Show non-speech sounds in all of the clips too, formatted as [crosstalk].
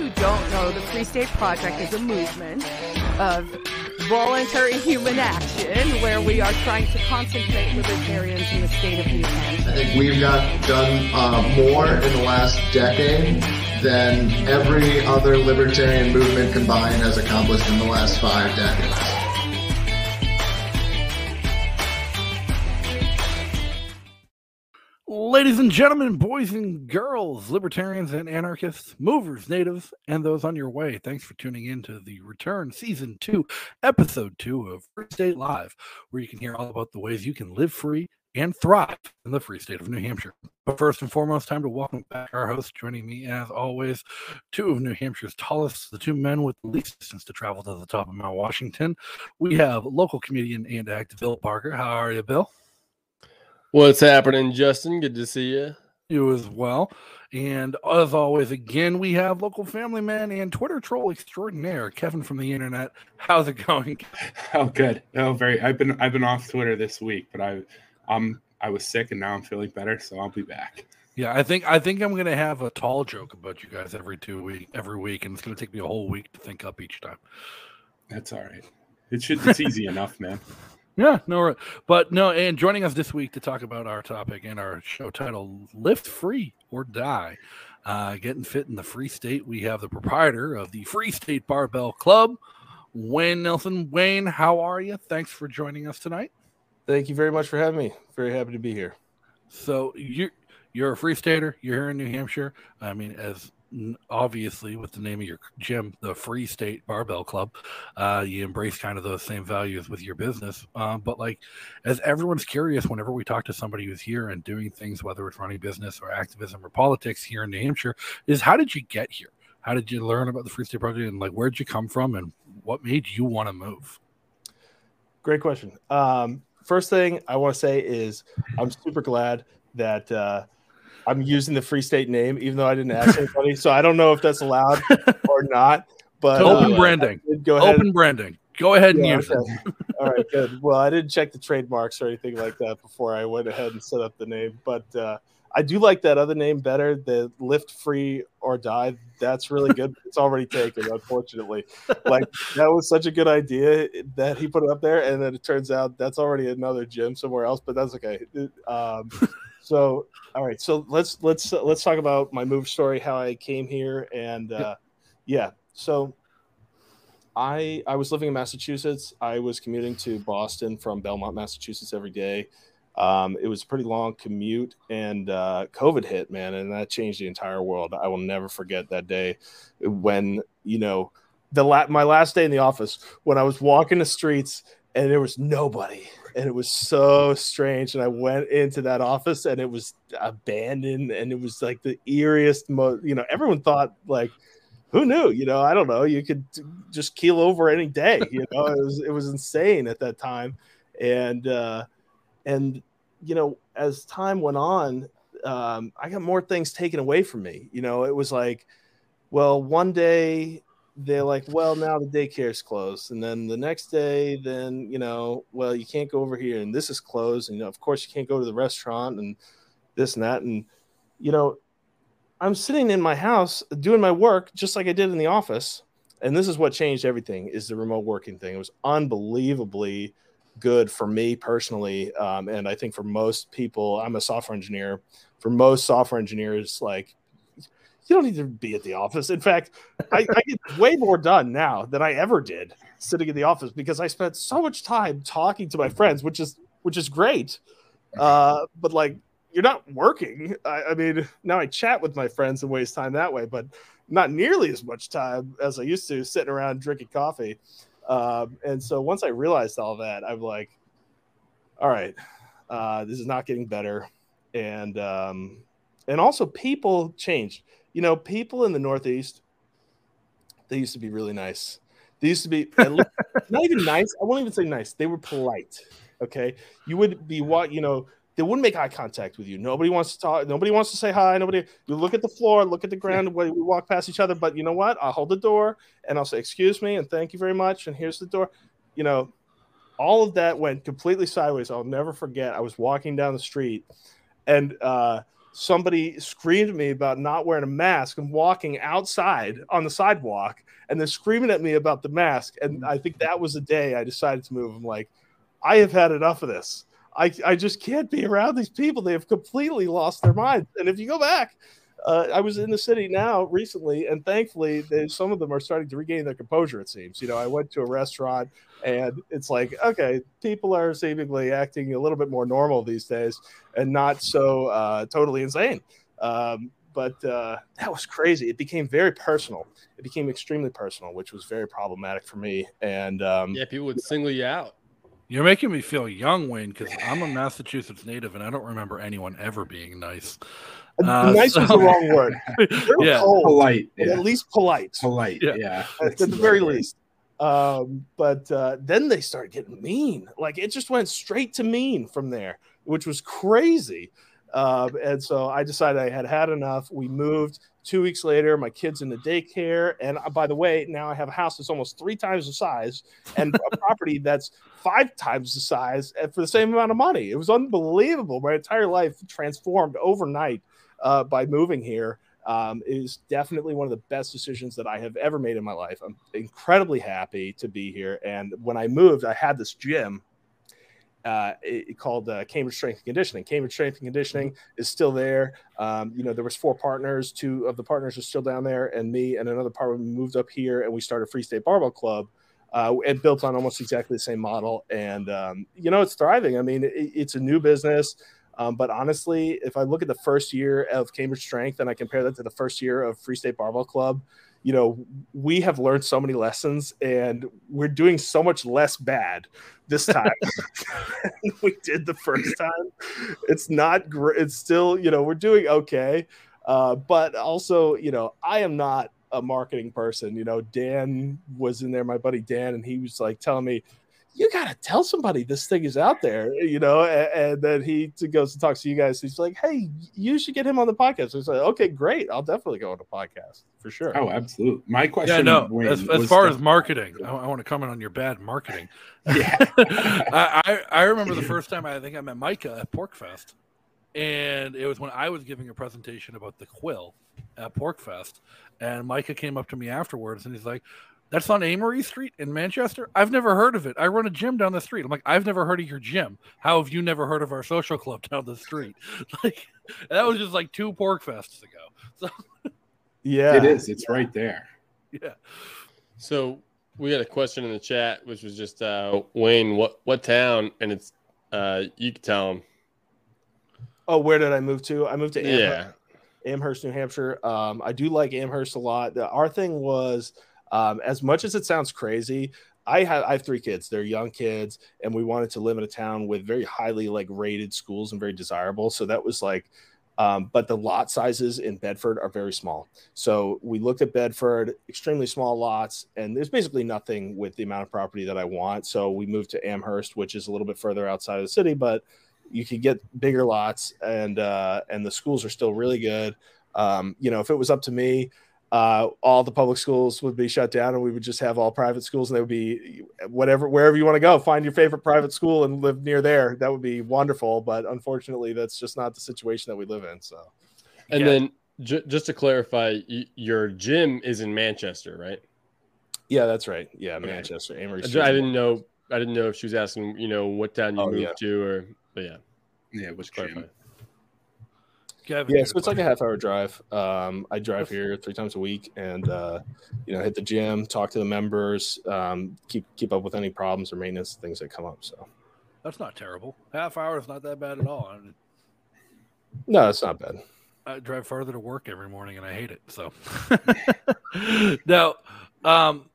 who don't know, the Free State Project is a movement of voluntary human action where we are trying to concentrate libertarians in the state of New Hampshire. I think we've got done uh, more in the last decade than every other libertarian movement combined has accomplished in the last five decades. Ladies and gentlemen, boys and girls, libertarians and anarchists, movers, natives, and those on your way, thanks for tuning in to the Return Season 2, Episode 2 of Free State Live, where you can hear all about the ways you can live free and thrive in the free state of New Hampshire. But first and foremost, time to welcome back our host. Joining me, as always, two of New Hampshire's tallest, the two men with the least distance to travel to the top of Mount Washington. We have local comedian and actor Bill Parker. How are you, Bill? What's happening, Justin? Good to see you. You as well. And as always, again, we have local family man and Twitter troll extraordinaire, Kevin from the internet. How's it going? [laughs] Oh, good. Oh, very. I've been I've been off Twitter this week, but I um I was sick and now I'm feeling better, so I'll be back. Yeah, I think I think I'm gonna have a tall joke about you guys every two week every week, and it's gonna take me a whole week to think up each time. That's all right. It should. It's easy [laughs] enough, man. Yeah, no, but no, and joining us this week to talk about our topic and our show title, Lift Free or Die, uh, getting fit in the Free State. We have the proprietor of the Free State Barbell Club, Wayne Nilsen. Wayne, how are you? Thanks for joining us tonight. Thank you very much for having me. Very happy to be here. So you're you're a Free Stater. You're here in New Hampshire. I mean, as obviously with the name of your gym, the Free State Barbell Club, uh, you embrace kind of those same values with your business. Um, but like, as everyone's curious, whenever we talk to somebody who's here and doing things, whether it's running business or activism or politics here in New Hampshire, is how did you get here? How did you learn about the Free State Project, and like where'd you come from, and what made you want to move? Great question. Um, first thing I want to say is I'm super glad that. Uh, I'm using the Free State name, even though I didn't ask [laughs] anybody. so I don't know if that's allowed or not. But open uh, branding. Go ahead. Open branding. Go ahead and yeah, use okay. it. All right, good. Well, I didn't check the trademarks or anything like that before I went ahead and set up the name, but uh, I do like that other name better. The lift free or die. That's really good. it's already taken, unfortunately. Like that was such a good idea that he put it up there, and then it turns out that's already another gym somewhere else. But that's okay. Um, so, all right. So let's let's uh, let's talk about my move story, how I came here, and uh, yeah. So, I I was living in Massachusetts. I was commuting to Boston from Belmont, Massachusetts, every day. Um, it was a pretty long commute, and uh, COVID hit, man, and that changed the entire world. I will never forget that day when you know the la- my last day in the office when I was walking the streets and there was nobody. And it was so strange. And i went into that office and it was abandoned. And it was like the eeriest mo- you know everyone thought like who knew? You know i don't know. You could just keel over any day you [laughs] know? It was it was insane at that time. And uh and you know as time went on um i got more things taken away from me. You know it was like well one day they're like, well, now the daycare's closed, and then the next day, then you know, well, you can't go over here, and this is closed, and you know, of course, you can't go to the restaurant, and this and that, and you know, I'm sitting in my house doing my work just like I did in the office, and this is what changed everything: is the remote working thing. It was unbelievably good for me personally, um, and I think for most people, I'm a software engineer. For most software engineers, like you don't need to be at the office. In fact, I, I, get way more done now than I ever did sitting in the office because I spent so much time talking to my friends, which is which is great. Uh, but like you're not working. I, I, mean, now I chat with my friends and waste time that way, but not nearly as much time as I used to sitting around drinking coffee. Um, and so once I realized all that, I'm like, all right, uh, this is not getting better. And um, and also people change you know, people in the Northeast, they used to be really nice. They used to be [laughs] not even nice. I won't even say nice. They were polite. Okay. You would be what, you know, they wouldn't make eye contact with you. Nobody wants to talk. Nobody wants to say hi. Nobody, you look at the floor, look at the ground when we walk past each other. But you know what? I'll hold the door and I'll say, excuse me, and thank you very much. And here's the door. You know, all of that went completely sideways. I'll never forget. I was walking down the street and, uh, somebody screamed at me about not wearing a mask and walking outside on the sidewalk and then screaming at me about the mask. And I think that was the day I decided to move. I'm like, I have had enough of this. I, I just can't be around these people. They have completely lost their minds. And if you go back, uh, I was in the city now recently, and thankfully, they, some of them are starting to regain their composure. It seems. You know, I went to a restaurant, and it's like, okay, people are seemingly acting a little bit more normal these days, and not so uh, totally insane. Um, but uh, that was crazy. It became very personal. It became extremely personal, which was very problematic for me. And um, yeah, people would single you out. You're making me feel young, Wayne, because I'm a Massachusetts native and I don't remember anyone ever being nice. Uh, [laughs] nice so, was the wrong word. [laughs] yeah, cold, polite. Yeah. At least polite. Polite. Yeah. yeah. At, the very least. Um, but uh, then they started getting mean. Like it just went straight to mean from there, which was crazy. Um, and so I decided I had had enough. We moved. Two weeks later, my kids in the daycare. And uh, by the way, now I have a house that's almost three times the size and a [laughs] property that's five times the size for the same amount of money. It was unbelievable. My entire life transformed overnight uh, by moving here um, is definitely one of the best decisions that I have ever made in my life. I'm incredibly happy to be here. And when I moved, I had this gym uh, it, called uh, Cambridge Strength and Conditioning. Cambridge Strength and Conditioning is still there. Um, you know, there was four partners. Two of the partners are still down there, and me and another partner moved up here, and we started Free State Barbell Club. Uh, and built on almost exactly the same model, and um, you know it's thriving. I mean, it, it's a new business. Um, but honestly, if I look at the first year of Cambridge Strength and I compare that to the first year of Free State Barbell Club, you know, we have learned so many lessons and we're doing so much less bad this [laughs] time [laughs] than we did the first time. It's not great. It's still, you know, we're doing okay. Uh, but also, you know, I am not a marketing person. You know, Dan was in there, my buddy Dan, and he was like telling me, you gotta tell somebody this thing is out there, you know. And, and then he goes and talks to you guys. He's like, "Hey, you should get him on the podcast." So I like, "Okay, great. I'll definitely go on the podcast for sure." Oh, absolutely. My question, yeah, no. Wayne, as, as far the... as marketing, I, I, want to comment on your bad marketing. [laughs] Yeah, [laughs] I, I, I remember the first time I think I met Micah at PorcFest, and it was when I was giving a presentation about the quill at PorcFest, and Micah came up to me afterwards, and he's like, that's on Amory Street in Manchester. I've never heard of it. I run a gym down the street. I'm like, I've never heard of your gym. How have you never heard of our social club down the street? [laughs] Like that was just like two PorcFests ago. [laughs] So yeah, it is. It's right there. Yeah. So we had a question in the chat, which was just uh, Wayne, what what town? And it's uh, you can tell them. Oh, where did I move to? I moved to Amherst, yeah. Amherst, New Hampshire. Um, I do like Amherst a lot. The, our thing was um, as much as it sounds crazy, I have I have three kids. They're young kids, and we wanted to live in a town with very highly like rated schools and very desirable. So that was like, um, but the lot sizes in Bedford are very small. So we looked at Bedford, extremely small lots, and there's basically nothing with the amount of property that I want. So we moved to Amherst, which is a little bit further outside of the city, but you could get bigger lots, and uh, and the schools are still really good. Um, you know, if it was up to me, uh, all the public schools would be shut down and we would just have all private schools and they would be whatever wherever you want to go find your favorite private school and live near there. That would be wonderful but unfortunately that's just not the situation that we live in so. And yeah. then j- just to clarify y- your gym is in manchester right? Yeah that's right. Yeah okay. manchester Amory i didn't know i didn't know if she was asking you know what town you oh, moved yeah. to or but yeah. Yeah which clarify Kevin, yeah, so it's like a half hour drive. Um, I drive here three times a week, and uh, you know, hit the gym, talk to the members, um, keep keep up with any problems or maintenance things that come up. So that's not terrible. Half hour is not that bad at all. I mean, no, it's not bad. I drive farther to work every morning, and I hate it. So [laughs] now, um,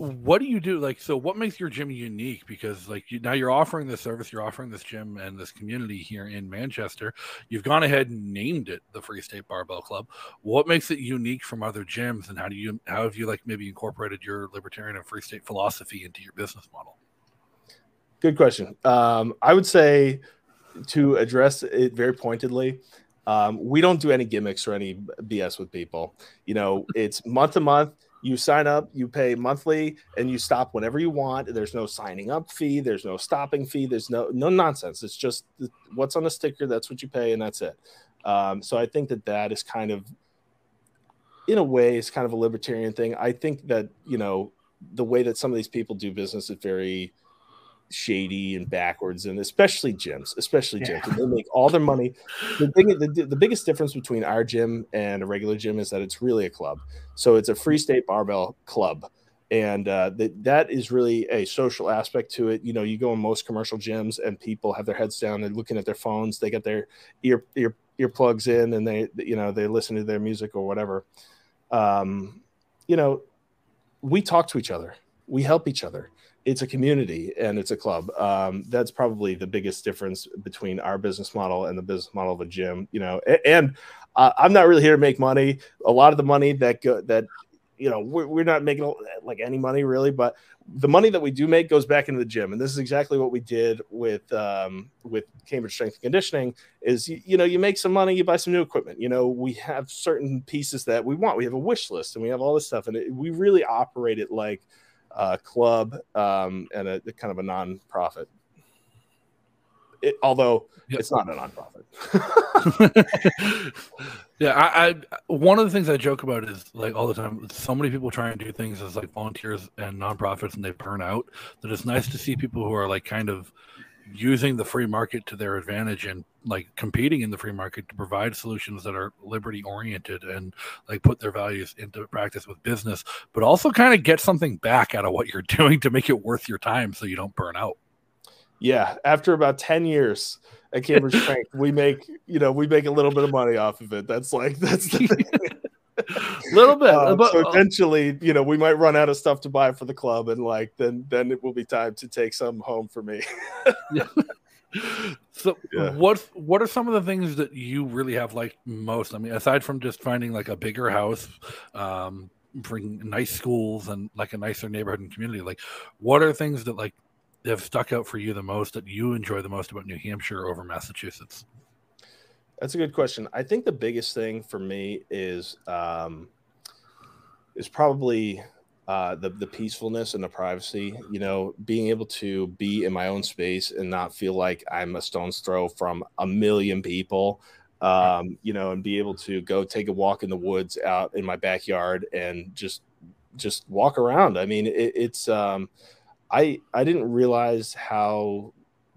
what do you do? Like so what makes your gym unique? Because like you, now you're offering this service you're offering this gym and this community here in manchester. You've gone ahead and named it the free state barbell club. What makes it unique from other gyms and how do you how have you like maybe incorporated your libertarian and free state philosophy into your business model? Good question. Um, i would say to address it very pointedly um, we don't do any gimmicks or any bs with people. You know it's month to month You sign up, you pay monthly, and you stop whenever you want. There's no signing up fee, there's no stopping fee, there's no no nonsense. It's just what's on the sticker, that's what you pay, and that's it. Um, so I think that that is kind of, in a way, is kind of a libertarian thing. I think that you know the way that some of these people do business is very shady and backwards, and especially gyms, especially gyms. Yeah. They make all their money. The, thing, the, the biggest difference between our gym and a regular gym is that it's really a club. So it's a free state barbell club. And uh, that that is really a social aspect to it. You know, you go in most commercial gyms and people have their heads down, they're looking at their phones, they get their ear ear earplugs in, and they you know they listen to their music or whatever. Um, you know, we talk to each other, we help each other it's a community and it's a club. Um, that's probably the biggest difference between our business model and the business model of a gym. You know, and uh, I'm not really here to make money. A lot of the money that go, that you know we're, we're not making like any money really, but the money that we do make goes back into the gym, and this is exactly what we did with um, with Cambridge Strength and Conditioning. Is you, you know you make some money, you buy some new equipment. You know we have certain pieces that we want. We have a wish list, and we have all this stuff, and it, we really operate it like uh, club um, and a, a, kind of a non-profit. It, although yep. it's not a nonprofit. [laughs] yeah, I, I, one of the things I joke about is like all the time. So many people try and do things as like volunteers and nonprofits, and they burn out. That it's nice to see people who are like kind of using the free market to their advantage and like competing in the free market to provide solutions that are liberty oriented and like put their values into practice with business but also kind of get something back out of what you're [laughs] doing to make it worth your time so you don't burn out. Yeah after about 10 years at cambridge [laughs] strength we make you know we make a little bit of money off of it. That's like that's the thing a [laughs] little bit. Uh, but, so eventually, you know, we might run out of stuff to buy for the club, and like then then it will be time to take some home for me. yeah. [laughs] So yeah. what what are some of the things that you really have liked most? I mean, aside from just finding like a bigger house, um, bring nice schools and like a nicer neighborhood and community, like what are things that like have stuck out for you the most that you enjoy the most about New Hampshire over Massachusetts? That's a good question. I think the biggest thing for me is um, is probably uh, the the peacefulness and the privacy. You know, being able to be in my own space and not feel like I'm a stone's throw from a million people. Um, you know, and be able to go take a walk in the woods out in my backyard and just just walk around. I mean, it, it's um, I I didn't realize how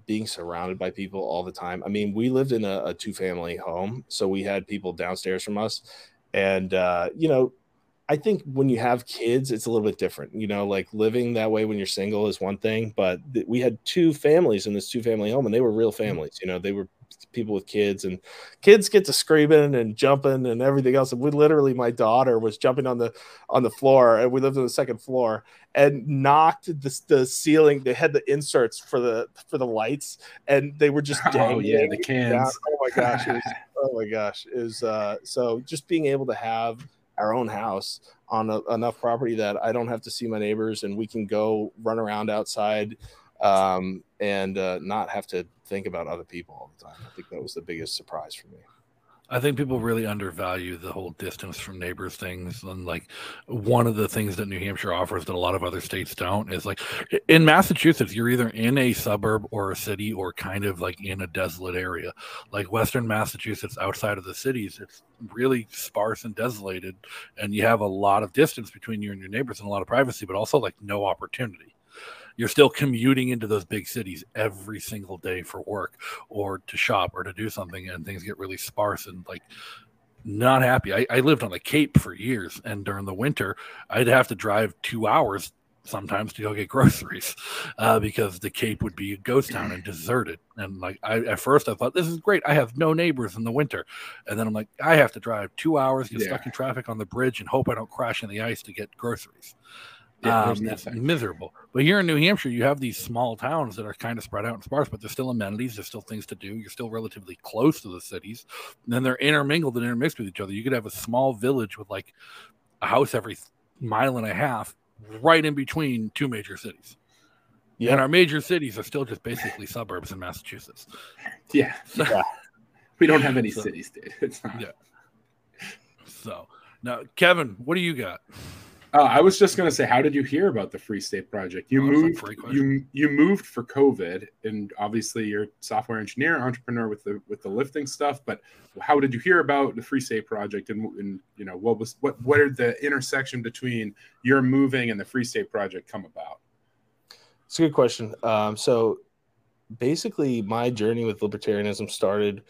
being surrounded by people all the time. I mean, we lived in a, a two family home, so we had people downstairs from us. And, uh, you know, I think when you have kids, it's a little bit different. You know, like living that way when you're single is one thing, but th- we had two families in this two family home and they were real mm-hmm. families. You know, they were people with kids and kids get to screaming and jumping and everything else and we literally my daughter was jumping on the on the floor and we lived on the second floor and knocked the, the ceiling they had the inserts for the for the lights and they were just [laughs] oh yeah the cans down. oh my gosh was, [laughs] oh my gosh is uh so just being able to have our own house on a, enough property that I don't have to see my neighbors and we can go run around outside um, and uh, not have to think about other people all the time. I think that was the biggest surprise for me. I think people really undervalue the whole distance from neighbors things. And like one of the things that New Hampshire offers that a lot of other states don't is like in Massachusetts, you're either in a suburb or a city or kind of like in a desolate area. Like Western Massachusetts, outside of the cities, it's really sparse and desolated. And you have a lot of distance between you and your neighbors and a lot of privacy, but also like no opportunity you're still commuting into those big cities every single day for work or to shop or to do something and things get really sparse and like not happy I, I lived on the cape for years and during the winter i'd have to drive two hours sometimes to go get [laughs] groceries uh, because the Cape would be a ghost town and deserted. And like I at first I thought this is great. I have no neighbors in the winter, and then I'm like I have to drive two hours, get yeah. stuck in traffic on the bridge, and hope I don't crash in the ice to get groceries. Yeah, um, it's miserable. But here in New Hampshire, you have these small towns that are kind of spread out and sparse, but there's still amenities. There's still things to do. You're still relatively close to the cities. And then they're intermingled and intermixed with each other. You could have a small village with like a house every mile and a half right in between two major cities. Yeah. And our major cities are still just basically suburbs in Massachusetts. Yeah. So, yeah. We don't have any [laughs] so, cities, dude. It's not. Yeah. So now, Kevin, what do you got? Uh, I was just going to say, how did you hear about the Free State Project? You Oh, moved, you you moved for COVID, and obviously you're a software engineer, entrepreneur with the with the lifting stuff. But how did you hear about the Free State Project, and, and you know what was what what did the intersection between your moving and the Free State Project come about? It's a good question. Um, so basically, my journey with libertarianism started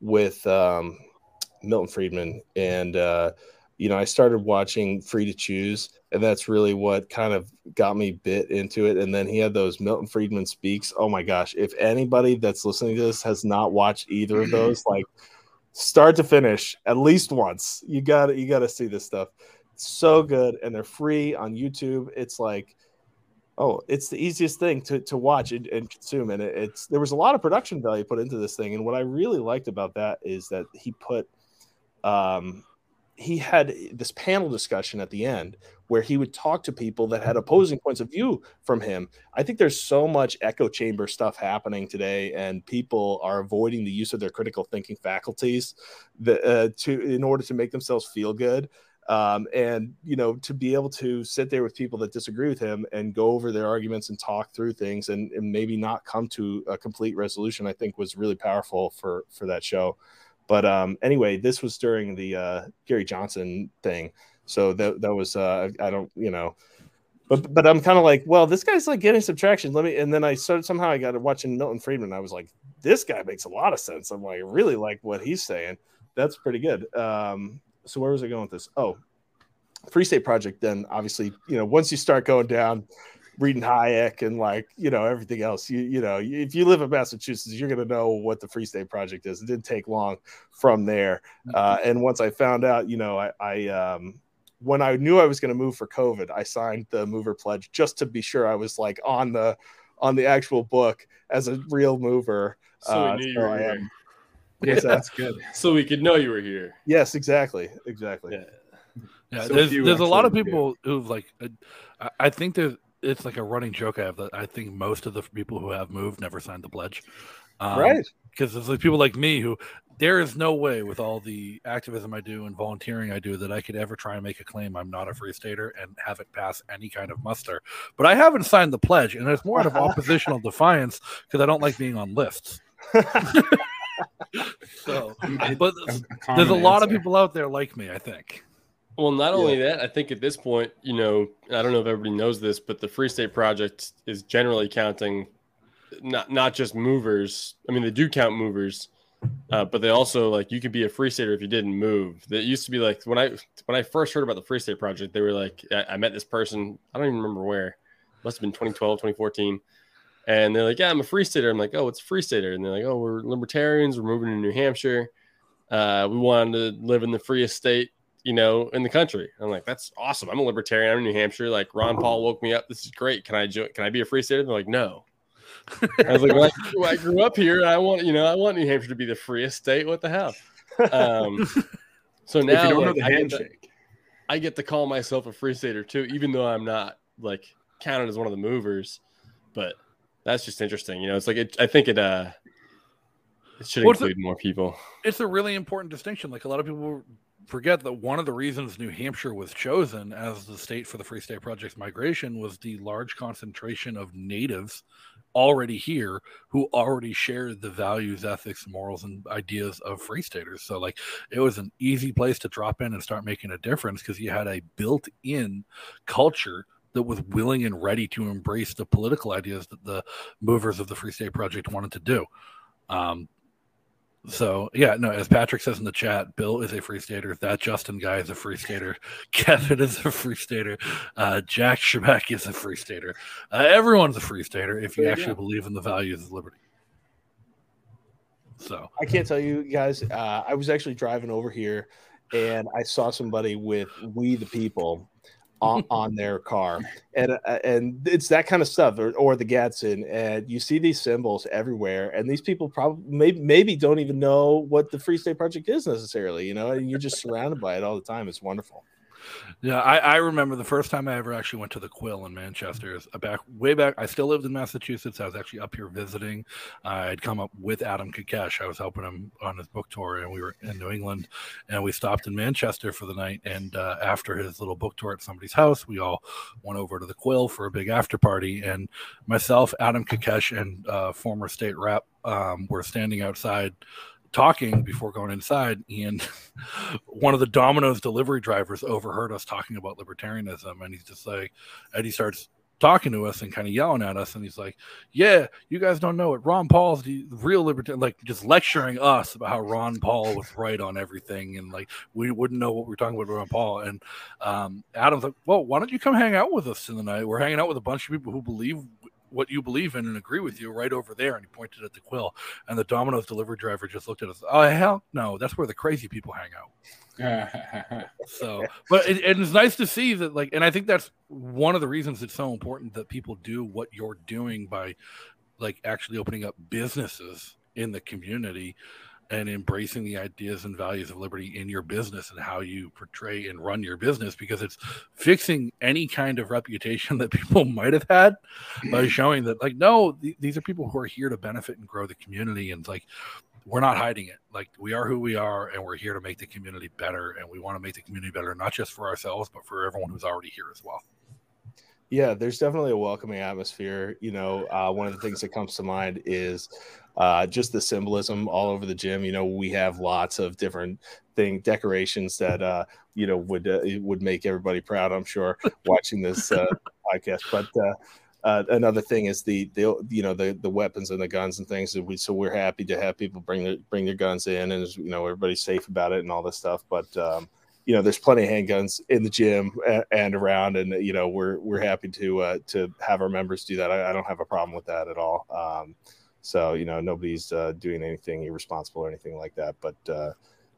with um, Milton Friedman, and uh, you know, I started watching Free to Choose, and that's really what kind of got me bit into it. And then he had those Milton Friedman speaks. Oh my gosh! If anybody that's listening to this has not watched either of those, [clears throat] like start to finish, at least once, you got to you got to see this stuff. It's so good, and they're free on YouTube. It's like oh it's the easiest thing to, to watch and, and consume and it, it's there was a lot of production value put into this thing and what i really liked about that is that he put um he had this panel discussion at the end where he would talk to people that had opposing points of view from him. I think there's so much echo chamber stuff happening today and people are avoiding the use of their critical thinking faculties that, uh, to in order to make themselves feel good. Um, and you know to be able to sit there with people that disagree with him and go over their arguments and talk through things and, and maybe not come to a complete resolution i think was really powerful for for that show but um, anyway this was during the uh, gary johnson thing. So that that was uh, i don't you know. But but i'm kind of like well this guy's like getting some traction let me and then i started somehow i got to watching milton friedman. I was like this guy makes a lot of sense. I'm like really like what he's saying. That's pretty good. Um, so where was I going with this? Oh, Free State Project. Then obviously, you know, once you start going down, reading Hayek and like you know everything else, you you know, if you live in Massachusetts, you're gonna know what the Free State Project is. It didn't take long from there. Uh, and once I found out, you know, I, I um, when I knew I was going to move for COVID, I signed the mover pledge just to be sure I was like on the on the actual book as a real mover. So Uh, we knew you were I here. am. [laughs] Yeah, What's [laughs] that? that's good. So we could know you were here. Yes, exactly, exactly. Yeah. Yeah, So there's there's a lot of people who've like, uh, I- I think there's it's like a running joke I have that I think most of the people who have moved never signed the pledge, um, right. Because there's like people like me who there is no way with all the activism I do and volunteering I do that I could ever try and make a claim I'm not a free stater and have it pass any kind of muster. But I haven't signed the pledge, and it's more out of [laughs] oppositional defiance because I don't like being on lists. [laughs] So, but A- a there's a common lot of people out there like me. I think. Well, not only that, I think at this point, you know, I don't know if everybody knows this, but the Free State Project is generally counting not not just movers. I mean, they do count movers, uh, but they also like you could be a free stater if you didn't move. That used to be like when I when I first heard about the Free State Project, they were like, I, I met this person. I don't even remember where. Must have been 2012, 2014. And they're like, yeah, I'm a free stater. I'm like, oh, it's a free stater? And they're like, oh, we're libertarians. We're moving to New Hampshire. Uh, we wanted to live in the freest state you know, in the country. I'm like, that's awesome. I'm a libertarian. I'm in New Hampshire. Like Ron Paul woke me up. This is great. Can I join? Can I be a free stater? They're like, no. I was like, well, I, well, grew up here. I want, you know, I want New Hampshire to be the freest state. What the hell? Um, so If now you don't know the I, get to, handshake, I get to call myself a free stater too, even though I'm not like counted as one of the movers. But that's just interesting. You know, it's like it, I think it uh it should the- include more people. it's a really important distinction. Like a lot of people forget that one of the reasons New Hampshire was chosen as the state for the Free State Project's migration was the large concentration of natives already here who already shared the values, ethics, morals, and ideas of free staters. So like it was an easy place to drop in and start making a difference because you had a built-in culture that was willing and ready to embrace the political ideas that the movers of the Free State Project wanted to do. Um, so yeah, no, as Patrick says in the chat, Bill is a free stater. That Justin guy is a free stater. [laughs] Kevin is a free stater. Uh, Jack Shebeck is a free stater. Uh, everyone's a free stater if you actually go. believe in the values of liberty. So I can't tell you guys. Uh, I was actually driving over here, and I saw somebody with "We the People" on, [laughs] on their car, and uh, and it's that kind of stuff, or, or the Gadsden, and you see these symbols everywhere, and these people probably maybe maybe don't even know what the Free State Project is necessarily, you know, and you're just surrounded by it all the time. It's wonderful. Yeah, I, I remember the first time I ever actually went to the Quill in Manchester. Is back way back. I still lived in Massachusetts. I was actually up here visiting. I'd come up with Adam Kokesh. I was helping him on his book tour, and we were in New England, and we stopped in Manchester for the night. And uh, after his little book tour at somebody's house, we all went over to the Quill for a big after party. And myself, Adam Kokesh, and uh, former state rep um, were standing outside talking before going inside, and [laughs] one of the Domino's delivery drivers overheard us talking about libertarianism, and he's just like, he starts talking to us and kind of yelling at us, and he's like, "Yeah, you guys don't know it. Ron Paul's the real libertarian." Like just lecturing us about how Ron Paul was right on everything, and like we wouldn't know what we are talking about Ron Paul. And um, Adam's like, "Well, why don't you come hang out with us tonight? We're hanging out with a bunch of people who believe what you believe in and agree with you right over there. And he pointed at the quill. And the Domino's delivery driver just looked at us. Oh, hell no. That's where the crazy people hang out. [laughs] so, but it, it's nice to see that, like, and I think that's one of the reasons it's so important that people do what you're doing by, like, actually opening up businesses in the community and embracing the ideas and values of liberty in your business and how you portray and run your business because it's fixing any kind of reputation [laughs] that people might have had by showing that like no th- these are people who are here to benefit and grow the community and like we're not hiding it. Like we are who we are and we're here to make the community better and we want to make the community better not just for ourselves but for everyone who's already here as well. Yeah, there's definitely a welcoming atmosphere. You know, uh, one of the things that comes to mind is uh, just the symbolism all over the gym. You know, we have lots of different thing decorations that uh, you know would uh, would make everybody proud. I'm sure [laughs] watching this uh, podcast, but. Uh, uh, another thing is the, the you know the the weapons and the guns and things that we so we're happy to have people bring their bring their guns in and you know everybody's safe about it and all this stuff but um, you know, there's plenty of handguns in the gym and, around, and you know, we're we're happy to uh, to have our members do that. I, I, don't have a problem with that at all. Um, so you know, nobody's uh, doing anything irresponsible or anything like that. But uh,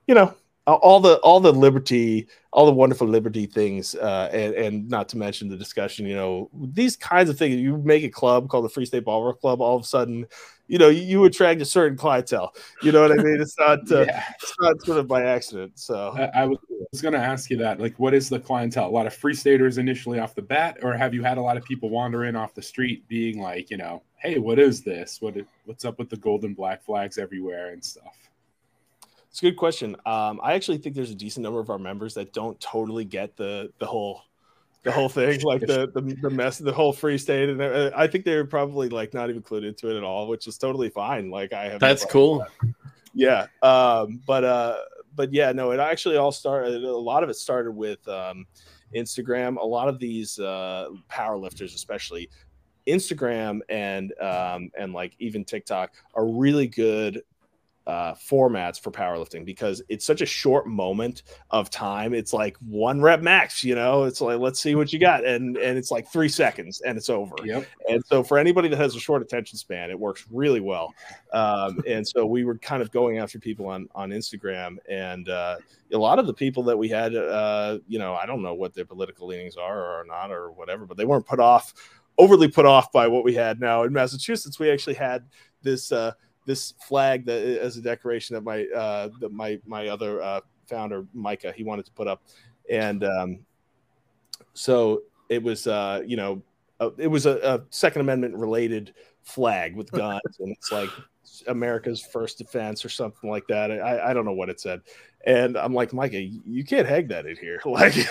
you know, all the all the liberty, all the wonderful liberty things, uh, and, and not to mention the discussion. You know, these kinds of things. You make a club called the Free State Barbell Club. All of a sudden, you know, you, you attract a certain clientele. You know what I mean? It's not uh, yeah. it's not sort of by accident. So I, I was, was going to ask you that. Like, what is the clientele? A lot of free staters initially off the bat, or have you had a lot of people wander in off the street, being like, you know, hey, what is this? What what's up with the golden black flags everywhere and stuff? It's a good question. Um, I actually think there's a decent number of our members that don't totally get the the whole the whole [laughs] thing, like the, the the mess, the whole free state, and uh, I think they're probably like not even clued into it at all, which is totally fine. Like I have that's no cool. That. Yeah, um, but uh, but yeah, no, it actually all started. A lot of it started with um, Instagram. A lot of these uh, power lifters, especially Instagram and um, and like even TikTok, are really good uh, formats for powerlifting because it's such a short moment of time. It's like one rep max, you know. It's like let's see what you got, and and it's like three seconds and it's over. Yep. And so for anybody that has a short attention span, it works really well. Um, and so we were kind of going after people on on Instagram, and uh, a lot of the people that we had, uh, you know, I don't know what their political leanings are or not or whatever, but they weren't put off overly put off by what we had now in Massachusetts. We actually had this. Uh, this flag that as a decoration that my uh, that my my other uh, founder Micah he wanted to put up, and um, so it was uh, you know uh, it was a, a, Second Amendment related flag with guns, and it's like America's first defense or something like that. I, I don't know what it said, and I'm like Micah, you can't hang that in here, [laughs] like. [laughs]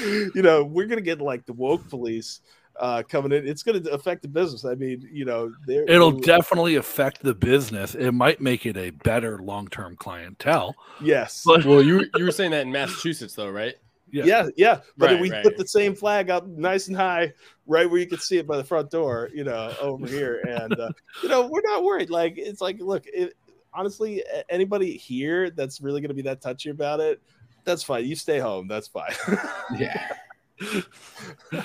you know, we're gonna get like the woke police uh, coming in. It's going to affect the business. I mean, you know, it'll definitely affect the business. It might make it a better long term clientele. Yes. But, well, you you were saying that in Massachusetts, though, right? Yeah, yeah. yeah. But right, we right. put the same flag up nice and high, right where you can see it by the front door, you know, over here, and uh, you know, we're not worried. Like, it's like, look, it, honestly, anybody here that's really going to be that touchy about it, that's fine. You stay home. That's fine. [laughs] yeah [laughs]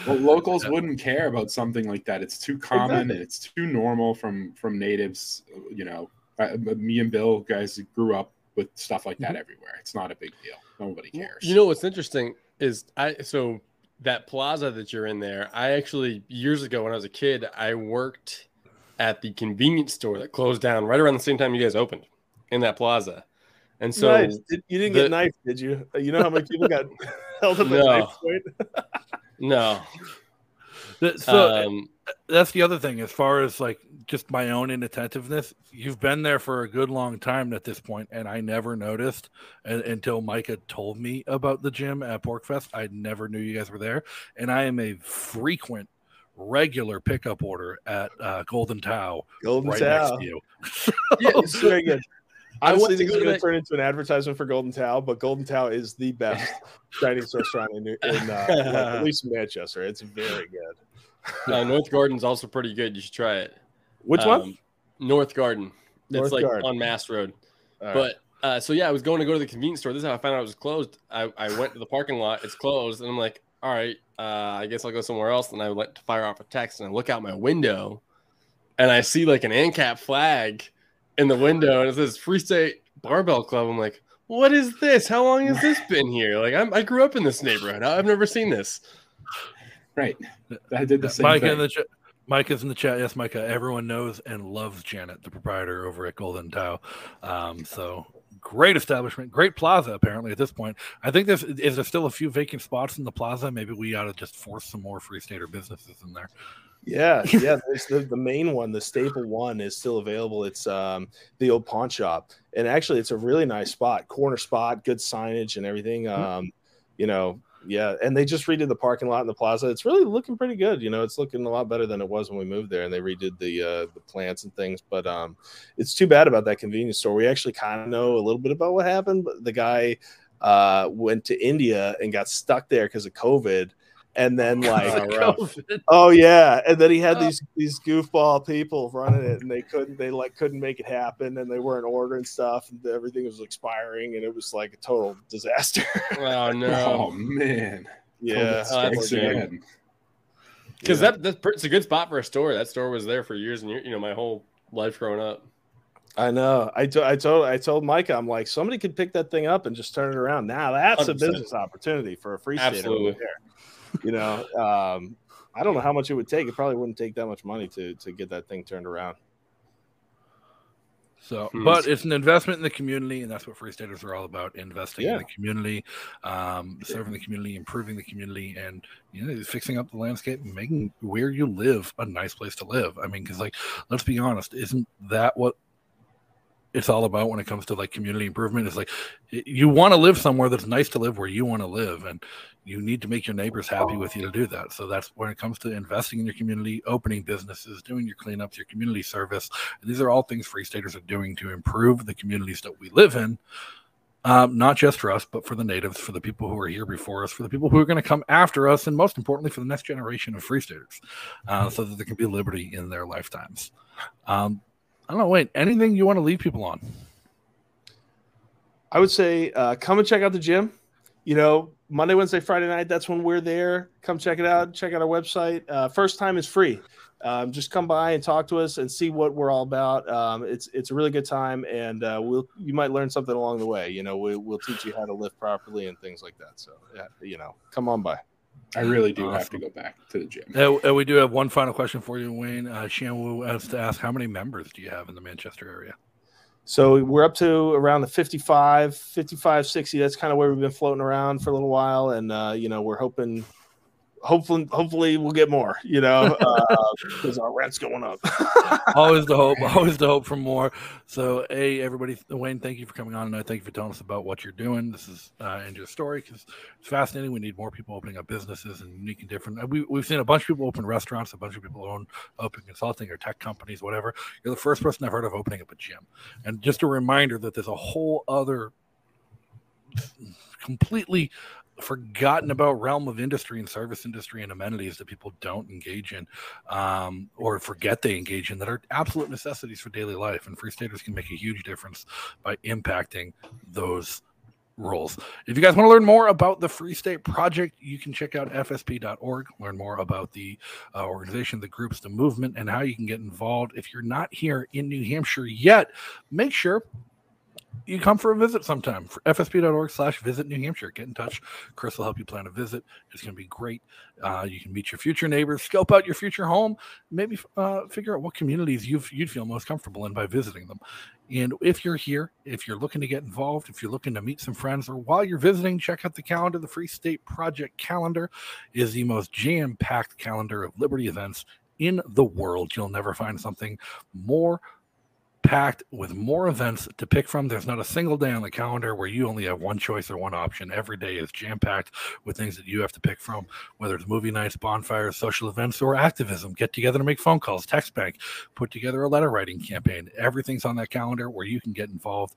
well, locals wouldn't care about something like that. It's too common. Exactly. It's too normal from from natives. You know, uh, me and Bill guys grew up with stuff like that mm-hmm. everywhere. It's not a big deal. Nobody cares. You know what's interesting is I so that plaza that you're in there. I actually years ago when I was a kid, I worked at the convenience store that closed down right around the same time you guys opened in that plaza. And so nice. You didn't the- get knifed, did you? You know how many people got [laughs] held up at No. knife point? [laughs] no. So um, that's the other thing as far as like just my own inattentiveness you've been there for a good long time at this point and i never noticed and, until micah told me about the gym at PorcFest i never knew you guys were there and i am a frequent regular pickup order at uh, golden tao Golden right Towel. next to you [laughs] yeah, It's very good. I Honestly, is to going to turn into an advertisement for Golden Towel, but Golden Towel is the best [laughs] Chinese restaurant in, in uh, like, at least in Manchester. It's very good. uh, North Garden's also pretty good. You should try it. Which one? Um, North Garden. It's like Garden. on Mast Road. Right. But uh, so yeah, I was going to go to the convenience store. This is how I found out it was closed. I, I went to the parking lot. It's closed, and I'm like, all right, uh, I guess I'll go somewhere else. And I went to fire off a text, and I look out my window, and I see like an ANCAP flag in the window, and it says Free State Barbell Club. I'm like, what is this? How long has this been here? Like, I'm, I grew up in this neighborhood. I've never seen this. Right. I did the same micah thing. in the chat Micah's in the chat. Yes, Micah. Everyone knows and loves Janet, the proprietor over at Golden Tao. Um, so great establishment, great plaza. Apparently, at this point, I think there's is there still a few vacant spots in the plaza. Maybe we ought to just force some more Free Stater businesses in there. Yeah, [laughs] yeah. There's the, the main one, the staple one, is still available. It's um, the old pawn shop, and actually, it's a really nice spot, corner spot, good signage and everything. Um, you know, yeah. And they just redid the parking lot in the plaza. It's really looking pretty good. You know, it's looking a lot better than it was when we moved there, and they redid the uh, the plants and things. But um, it's too bad about that convenience store. We actually kind of know a little bit about what happened. But the guy uh, went to India and got stuck there because of COVID. And then, [laughs] like, Oh. Oh yeah, and then he had oh. these these goofball people running it, and they couldn't they like couldn't make it happen, and they weren't ordering stuff, and everything was expiring, and it was like a total disaster. [laughs] Oh no Oh man. yeah, Oh, that's Strikes a shame. again. Because Yeah. that that's it's a good spot for a store. That store was there for years and years. You know, my whole life growing up. I know. I to- I told I told Micah, I'm like, somebody could pick that thing up and just turn it around. Now that's a 100%. business opportunity for a free state Absolutely. over there. You know, um, I don't know how much it would take. It probably wouldn't take that much money to to get that thing turned around. So, Hmm. but it's an investment in the community, and that's what Free Staters are all about: investing in the community, um, serving the community, improving the community, and you know, fixing up the landscape, and making where you live a nice place to live. I mean, because like, let's be honest, isn't that what it's all about when it comes to like community improvement? Is like you want to live somewhere that's nice to live, where you want to live, and you need to make your neighbors happy with you to do that. So that's when it comes to investing in your community, opening businesses, doing your cleanups, your community service. These are all things Free Staters are doing to improve the communities that we live in, um, not just for us, but for the natives, for the people who are here before us, for the people who are going to come after us, and most importantly, for the next generation of Free Staters, uh, so that there can be liberty in their lifetimes. Um, I don't know. Wait, anything you want to leave people on? I would say uh, come and check out the gym. You know, Monday, Wednesday, Friday night. That's when we're there. Come check it out. Check out our website. Uh, first time is free. Um, just come by and talk to us and see what we're all about. Um, it's it's a really good time, and uh, we'll you might learn something along the way. You know, we, we'll teach you how to lift properly and things like that. So, yeah, you know, come on by. I really do have to go back to the gym. Uh, we do have one final question for you, Wayne. Uh, Shanwu has to ask, how many members do you have in the Manchester area? So we're up to around the 55, 55, 60. That's kind of where we've been floating around for a little while. And, uh, you know, we're hoping, hopefully, hopefully we'll get more, you know, [laughs] because our rent's going up. [laughs] always the hope, always the hope for more. So, a everybody, Wayne, thank you for coming on and i Thank you for telling us about what you're doing. This is uh, and your story because it's fascinating. We need more people opening up businesses and unique and different. Uh, We, we've seen a bunch of people open restaurants, a bunch of people own open consulting or tech companies, whatever. You're the first person I've heard of opening up a gym. And just a reminder that there's a whole other completely forgotten about realm of industry and service industry and amenities that people don't engage in um, or forget they engage in that are absolute necessities for daily life and free staters can make a huge difference by impacting those roles. If you guys want to learn more about the free state project you can check out fsp.org learn more about the uh, organization the groups the movement and how you can get involved. If you're not here in new hampshire yet make sure you come for a visit sometime. For fsp.org slash visit New Hampshire. Get in touch. Chris will help you plan a visit. It's going to be great. Uh, you can meet your future neighbors, scope out your future home, maybe uh, figure out what communities you you'd feel most comfortable in by visiting them. And if you're here, if you're looking to get involved, if you're looking to meet some friends, or while you're visiting, check out the calendar. The Free State Project calendar is the most jam packed calendar of Liberty events in the world. You'll never find something more packed with more events to pick from. There's not a single day on the calendar where you only have one choice or one option. Every day is jam packed with things that you have to pick from, whether it's movie nights, bonfires, social events, or activism. Get together to make phone calls, text bank, put together a letter writing campaign. Everything's on that calendar where you can get involved.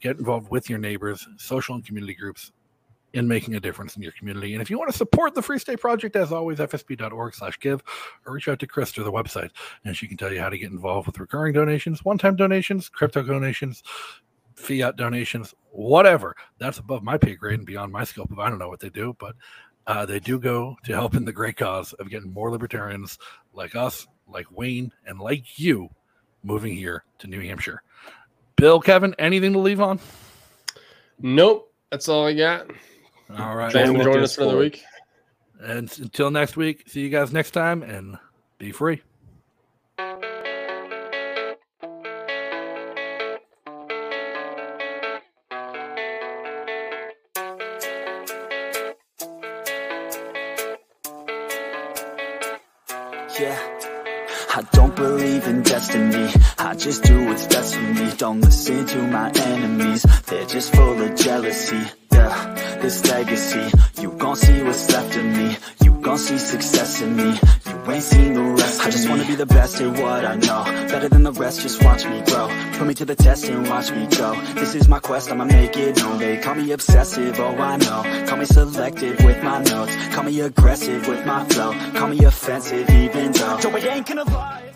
Get involved with your neighbors, social and community groups, in making a difference in your community. And if you want to support the Free State Project, as always, fsp.org slash give, or reach out to Chris through the website, and she can tell you how to get involved with recurring donations, one-time donations, crypto donations, fiat donations, whatever. That's above my pay grade and beyond my scope of I don't know what they do, but uh, they do go to help in the great cause of getting more libertarians like us, like Wayne, and like you moving here to New Hampshire. Bill, Kevin, anything to leave on? Nope. That's all I got. All right. Thanks for joining us for another week. And until next week, see you guys next time and be free. To the test and watch me go. This is my quest, I'ma make it known. They call me obsessive, oh I know. Call me selective with my notes. Call me aggressive with my flow. Call me offensive even though. Joe, I ain't gonna lie